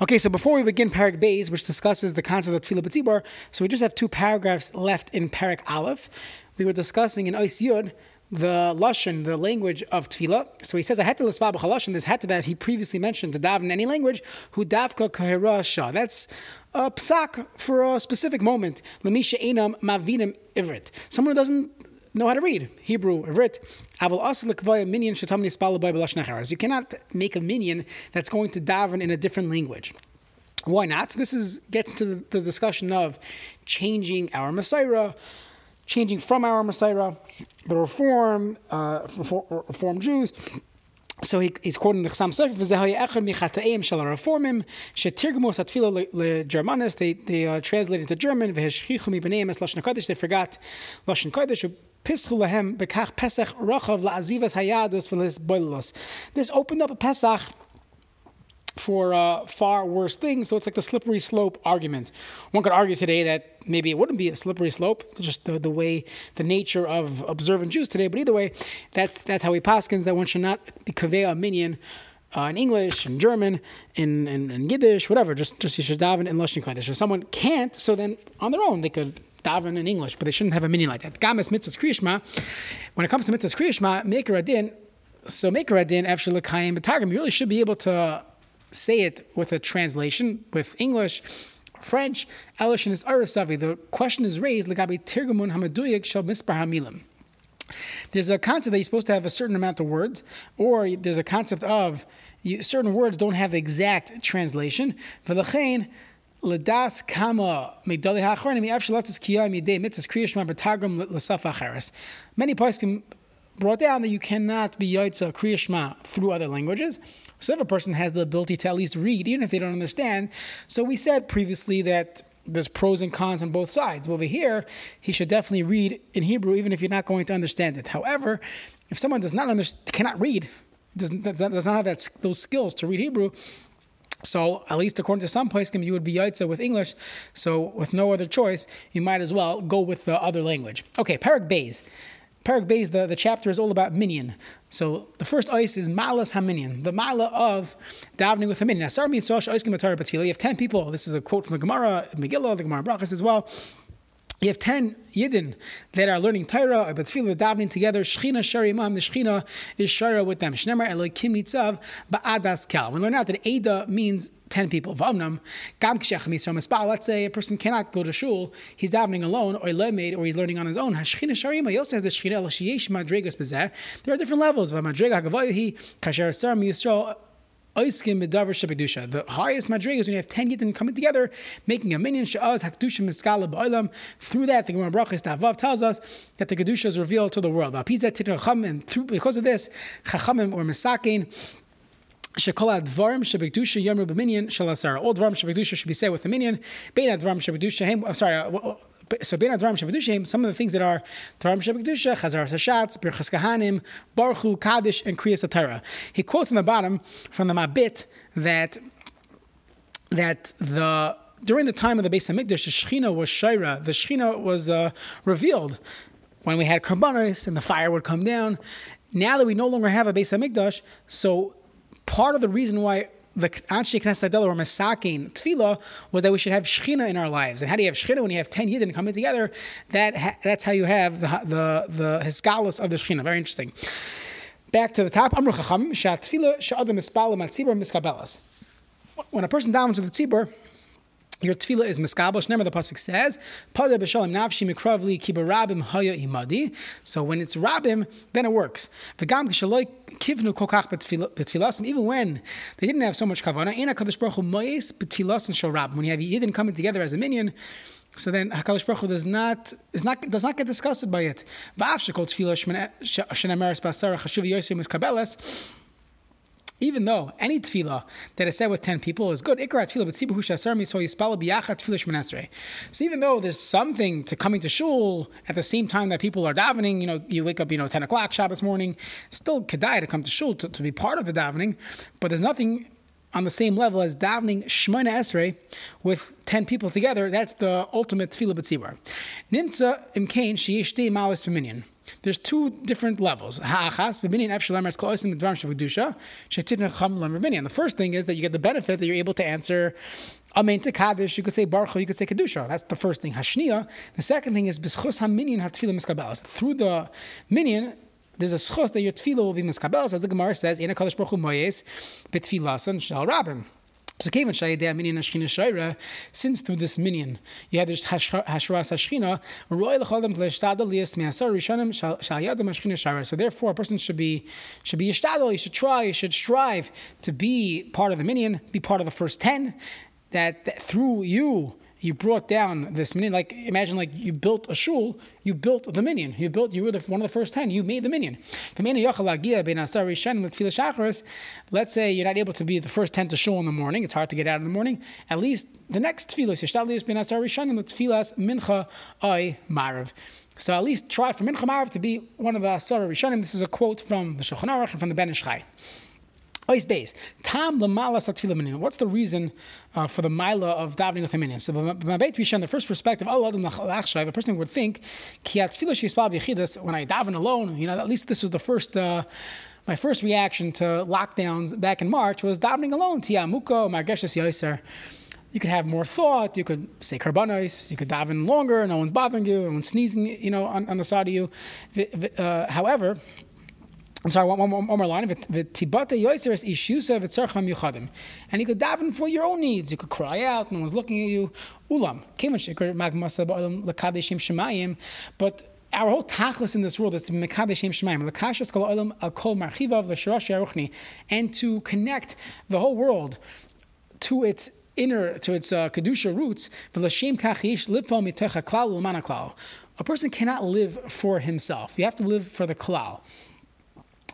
Okay, so before we begin Parak Beis, which discusses the concept of Tefillah B'tzibor, so we just have two paragraphs left in Parak Aleph. We were discussing in Ois Yud the lashon, the language of tefillah. So he says, "I had to l'sva b'chalashon." This had to that he previously mentioned to daven in any language. Who davka kahira shah. That's a psak for a specific moment. Lemisha enam mavinim ivrit. Someone who doesn't know how to read Hebrew, Ivrit. You cannot make a minyan that's going to daven in a different language. Why not? This is gets into the, discussion of changing our mesorah, changing from our mesorah, the reform, uh, reform Jews. So he, he's quoting the Chassam Sofer, "V'zehay echad michata'im shel reformim shetirgmus atfila leGermanis." They they uh, translated into German. V'heshchichu mi'bneim es lashon kodesh. They forgot lashon kodesh. This opened up a Pesach for uh, far worse things. So it's like the slippery slope argument. One could argue today that maybe it wouldn't be a slippery slope, just the, the way, the nature of observant Jews today. But either way, that's that's how he paskins that one should not be kaveh a minyan uh, in English, in German, in, in, in, Yiddish, whatever. Just just you should daven in Lashon Kodesh. If someone can't, so then on their own they could daven in English, but they shouldn't have a mini like that. Gamas mitzvahs kriyishma. When it comes to mitzvahs kriyishma, maker adin. So maker adin after lekayim b'targum, you really should be able to say it with a translation with English. French, Elish is Arasavi. The question is raised, Lagabi Tirgamun Hamaduyik Shal Mispar Hamilim. There's a concept that you're supposed to have a certain amount of words, or there's a concept of you, certain words don't have exact translation. V'lachein, Ladas kama megdali ha'achronim yafshel latis kiyam yidei mitzvahs kriyashma b'tagrim l'saf acheres. Many poskim brought down that you cannot be yotza kriyashma through other languages. So if a person has the ability to at least read, even if they don't understand, so we said previously that there's pros and cons on both sides. Over here, he should definitely read in Hebrew, even if you're not going to understand it. However, if someone does not understand, cannot read, does, does not have that, those skills to read Hebrew, so, at least according to some poskim, you would be yaitza with English. So, with no other choice, you might as well go with the other language. Okay, Parak Beis. Parak Beis, the, the chapter is all about minyan. So, the first ice is malas haminyan, the mala of davening with a minyan. You have 10 people. This is a quote from the Gemara, Megillah, the Gemara Brachas as well you have 10 Yidden that are learning Torah, but tefillah davening together. Shechina shari imam, the Shechina is shara with them. Shnemer Elokim nitzav ba'adas kal. We learn out that Ada means 10 people. V'amnam, gam Let's say a person cannot go to shul, he's davening alone, or lemed, or he's learning on his own. Hashchina sharima, he also has the Shechina, There are different levels. V'madrega gavoyi, kasher sar mi Yisrael, the highest madrig is when you have 10 Yidden coming together, making a minyan sha'az hakdusha miskala ba'olam. Through that, the Gemara Brachas Tavav tells us that the Kedusha is revealed to the world. And through, because of this, Chachamim or shalasara. All dvarim should be said with the shebekdusha. I'm sorry. Uh, So bein advarim shebedushim, some of the things that are dvarim shebedusha, chazar hashatz, birchas kahanim, baruchu, kaddish, and kriyas atara. He quotes on the bottom from the Mabit that that the during the time of the Beis Hamikdash, the Shechina was Shaira. The Shechina was uh, revealed when we had karbanos and the fire would come down. Now that we no longer have a Beis Hamikdash, so part of the reason why the Anshe Knesset or Masakin Tefillah was that we should have Shechina in our lives. And how do you have Shechina when you have 10 Yidden coming together? That ha- That's how you have the, the, the Hiskalos of the Shechina. Very interesting. Back to the top. Amru Chacham, Tefillah Sha'adam Mispal Matzibur Miskabelas. When a person downs with the tzibur, your tefillah is miskabosh. Remember the pasuk says, "Pada b'shalom nafshi mikravli haya imadi." So when it's rabim, then it works. V'gam k'shaloi kivnu kokach b'tfilasim. Even when they didn't have so much kavana, ena kadosh baruch hu moyes b'tfilasim shal rab. When you have yidden coming together as a minyan, so then Hakadosh Baruch Hu does not is not does not get disgusted by it. Shekol tefillah shenemeres yosim is kabelas even though any tefillah that is said with 10 people is good, but so. So even though there's something to coming to shul at the same time that people are davening, you know, you wake up, you know, 10 o'clock Shabbos morning, still kedai to come to shul to, to be part of the davening, but there's nothing on the same level as davening Shemona Esrei with 10 people together. That's the ultimate tefillah b'tzibur. Nimtza imkain sheyesh malis b'minyan. There's two different levels. In the first thing is that you get the benefit that you're able to answer Amen to Kaddish, you could say Baruch you could say Kedusha. That's the first thing. Hashniya. The second thing is B'schus HaMinyan HaTfilah Miskabelas. Through the minyan, there's a schus that your tefillah will be miskabelas, as the Gemara says, "Ina kadosh baruch hu moyes betfilasan shal rabim." So Kevin Shayadeh Minyan Ashkina Shaira, since through this minyan you had this Hashras Hashkina, Roy Lechalem Leshtadal Lias Measar Rishonim Shalyadam Ashkina Shaira. So therefore, a person should be should be Yishtadal, you should try, you should strive to be part of the minyan, be part of the first ten, that, that through you you brought down this minyan. Like imagine like you built a shul, you built the minyan. You built you were the, one of the first ten. You made the minyan. Let's say you're not able to be the first ten to shul in the morning. It's hard to get out in the morning. At least the next tefillas mincha ay marav. So at least try for mincha marav to be one of the asara rishonim. This is a quote from the Shulchan Aruch and from the Ben Ish Chai. Ois Beis. Tam lamala satfila minyan. What's the reason uh, for the mila of davening with minyan? So, b'mabeit rishon, the first perspective, Allah a person would think, when I daven alone, you know, at least this was the first, uh, my first reaction to lockdowns back in March was davening alone. Tiamuko, margeshes yoiser. You could have more thought. You could say karbanos. You could daven longer. No one's bothering you. No one's sneezing, you know, on, on the side of you. Uh, however, I'm sorry, one, one, one more line. And you could daven for your own needs. You could cry out. No one's looking at you. Ulam. But our whole tachlis in this world is to be mekadeshim shemayim. Lakashas kol olam al kol marchivav yaruchni. And to connect the whole world to its inner, to its uh, kedusha roots. Mitecha klal. A person cannot live for himself. You have to live for the klal.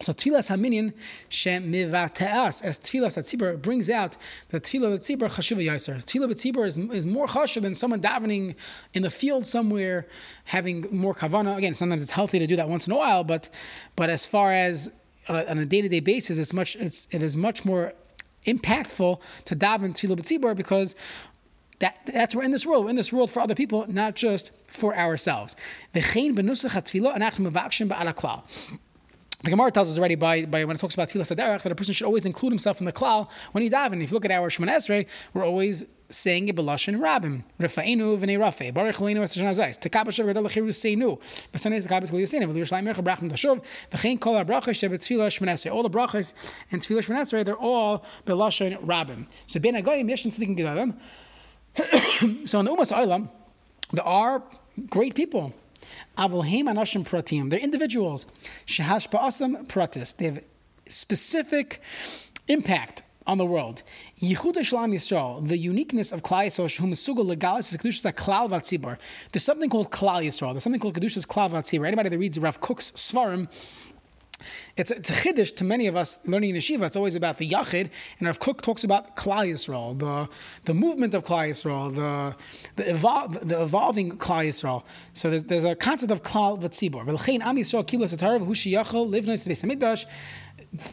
So tfilas haminyan shemivateas, as tfilas atzibur brings out that tfilah atzibur chashuva yaser. Tfilah atzibur is, is more chashuv than someone davening in the field somewhere, having more kavana. Again, sometimes it's healthy to do that once in a while, but but as far as uh, on a day to day basis, it's much it's it is much more impactful to daven tfilah atzibur because that, that's we're in this world. We're in this world for other people, not just for ourselves. The Gemara tells us already by, by when it talks about Tfilas Aderech that a person should always include himself in the klal when he daven. If you look at our Shemon Esrei, we're always saying it b'lashon rabim. Refainu v'nei rafe. Baruch leinu es tashana zayis. Tekabah shav gadol lechiru seinu. B'sanei zekabah zgul yosenu. V'lu yishlayim mercha brachim tashuv. V'chein kol ha-brachas shebet tefillah Shemon Esrei. All the brachas and tefillah Shemon Esrei, they're all b'lashon rabim. So ben agoyim yeshim tzadikim gedalim. So in the Umas Olam, there are great people Avulheim anashim pratim. They're individuals. Shehash ba'asam pratis. They have specific impact on the world. Yisrael, the uniqueness of Klal Vatzibur. There's something called Klal Yisrael. There's something called Kedushas Klal Vatzibur. Anybody that reads Rav Kook's Svarim it's it's a chiddush to many of us learning in yeshiva. It's always about the yachid, and Rav Kook talks about Klal Yisrael, the the movement of Klal Yisrael, the the, evol- the evolving Klal Yisrael. So there's, there's a concept of Klal V'tzibor.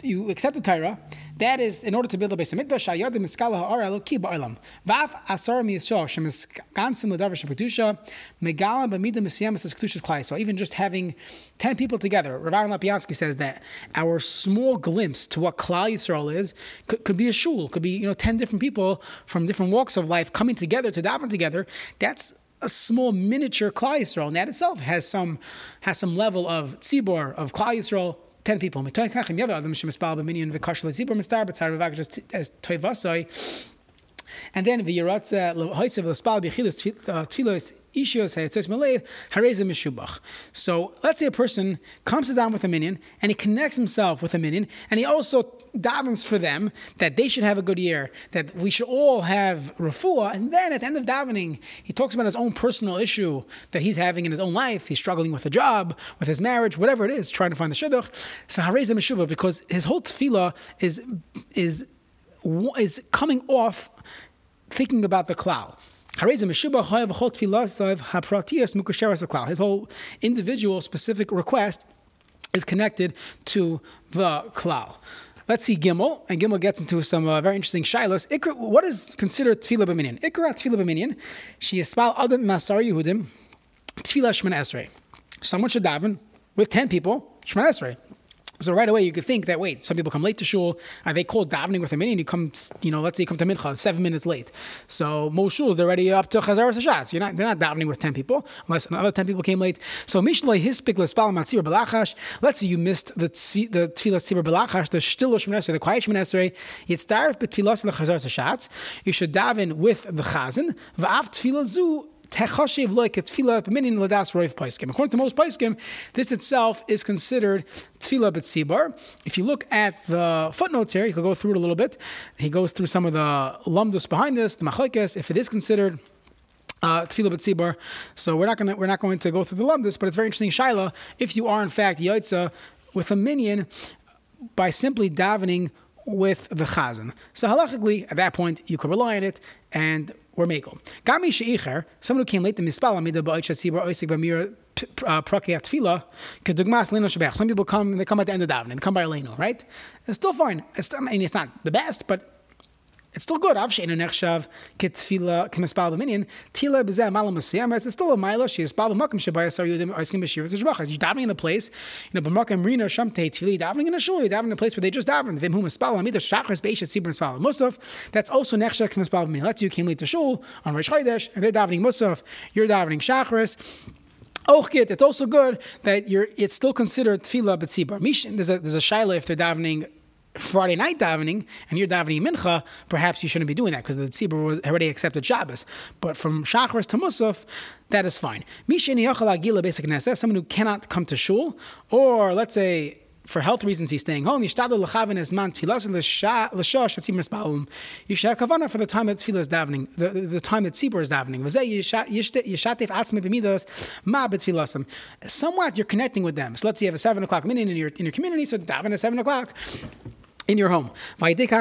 You accept the Torah, that is in order to build a base. Mikdash ayadim miskala ha'ara eloki ba'olam. Vav asar miyisrael shemiskansim l'davar shepedusha megala b'mida says kedushas klai. So even just having ten people together, Rav Aaron Lapiansky says that our small glimpse to what Klal Yisrael is could, could, be a shul, could be you know ten different people from different walks of life coming together to daven together. That's a small miniature Klal Yisrael, and that itself has some has some level of tzibor of Klal Yisrael 10 people. And then v'yiratza äh, l'hoisev l'spal b'chilas äh, tfilos ishios hayatzos malev hareza mishubach. So let's say a person comes down with a minyan and he connects himself with a minyan and he also davens for them that they should have a good year, that we should all have refuah. And then at the end of davening, he talks about his own personal issue that he's having in his own life. He's struggling with a job, with his marriage, whatever it is, trying to find the shidduch. So hareza mishubach because his whole tefillah is is is coming off thinking about the klal. His whole individual specific request is connected to the klal. Let's see Gimel, and Gimel gets into some uh, very interesting shilas. Ikra, what is considered tefillah b'minyan? Ikra tefillah b'minyan. She is spal adam masar Yehudim tefillah shman esrei. Someone should daven with 10 people, Shemana Esrei. So right away you could think that wait, some people come late to shul. Are they called davening with a minyan? You come, you know, let's say you come to mincha seven minutes late. So most shuls they're already up to chazar hashatz. You're not, they're not davening with ten people unless another ten people came late. So mishlei hispik l'spal matzir belachash. Let's say you missed the the tefillah tzibur belachash, the shtil shemnesrei, the quiet shemnesrei. Yitzdarif betfilas lechazar hashatz. You should daven with the chazan. Va'af tefillah According to most paiskim, this itself is considered tefillah b'tzibar. If you look at the footnotes here, you can go through it a little bit. He goes through some of the lumdus behind this, the machlekes, if it is considered uh, tefillah b'tzibar. So we're not going to we're not going to go through the lumdus, but it's very interesting. Shaila, if you are in fact yaitza with a minyan by simply davening with the chazan. So halachically, at that point, you could rely on it and or mekel. Gami sheicher, someone who came late to mispal amida ba'oich hatzibur oisik b'mira uh, prakiyat tefillah, kedugmas leno shebech. Some people come, they come at the end of davening, they come by leno, right? It's still fine. It's, I mean, it's not the best, but it's still good. Av she'enu nechshav ketfila kemispal b'minyan tila b'zeh masiyam. It's still a mila. She is bal b'makom shebaya sar yudim oiskim b'shir v'zishbachas. You're davening in the place, you know, b'makom rina shamtei tefili. Davening in a shul. You're davening in a place where they just daven. Vim hu mispal amida shachris beishat sibur mispal musaf. That's also nechshav kemispal b'minyan. Let's you came late to shul on Rosh Chodesh and they're davening musaf. You're davening shachris. Ochkit, it's also good that you're. It's still considered tefillah b'tzibur. There's a there's a shaila if they're davening Friday night davening and you're davening mincha, perhaps you shouldn't be doing that because the tzibur was already accepted Shabbos. But from Shacharis to Musaf, that is fine. Someone who cannot come to shul, or let's say for health reasons he's staying home. You should have kavana for the time that tefillah is davening, the, the time that tzibur is davening. Somewhat you're connecting with them. So let's say you have a seven o'clock minute in your in your community, so daven at seven o'clock in your home. Right? That's the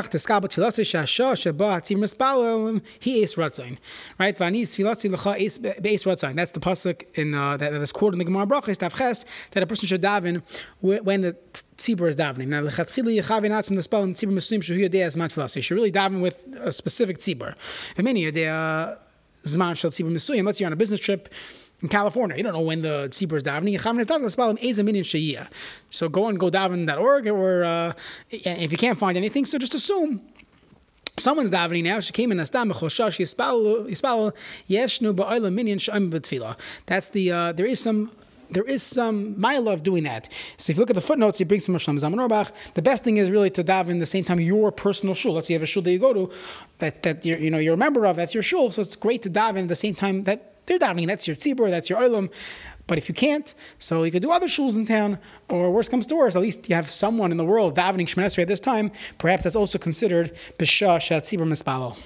pasuk in uh, that, that is quoted in the Gemara Brachos Tavches that a person should daven when the tzibur is davening. Now, lechatchili yechavin atzim spell in tzibur muslim shehu yodei as matfilas. You should really daven with a specific tzibur. Many yodei zman shel tzibur muslim. Unless you're on a business trip in California. You don't know when the tzibur is davening. So go and go daven.org or uh, if you can't find anything, so just assume someone's davening now. She came in astam b'choshash yispal yeshnu ba'olam minyan sh'am b'tfila. That's the uh, there is some there is some mile of doing that. So if you look at the footnotes, he brings some Shlomo Zalman Auerbach. The best thing is really to daven the same time your personal shul. Let's say you have a shul that you go to that that you're, you know you're a member of. That's your shul. So it's great to daven at the same time that they're davening. That's your tzibur, that's your olam. But if you can't, so you could do other shuls in town, or worst comes to worst, at least you have someone in the world davening Shemon at this time. Perhaps that's also considered b'shah shat tzibur mispalo.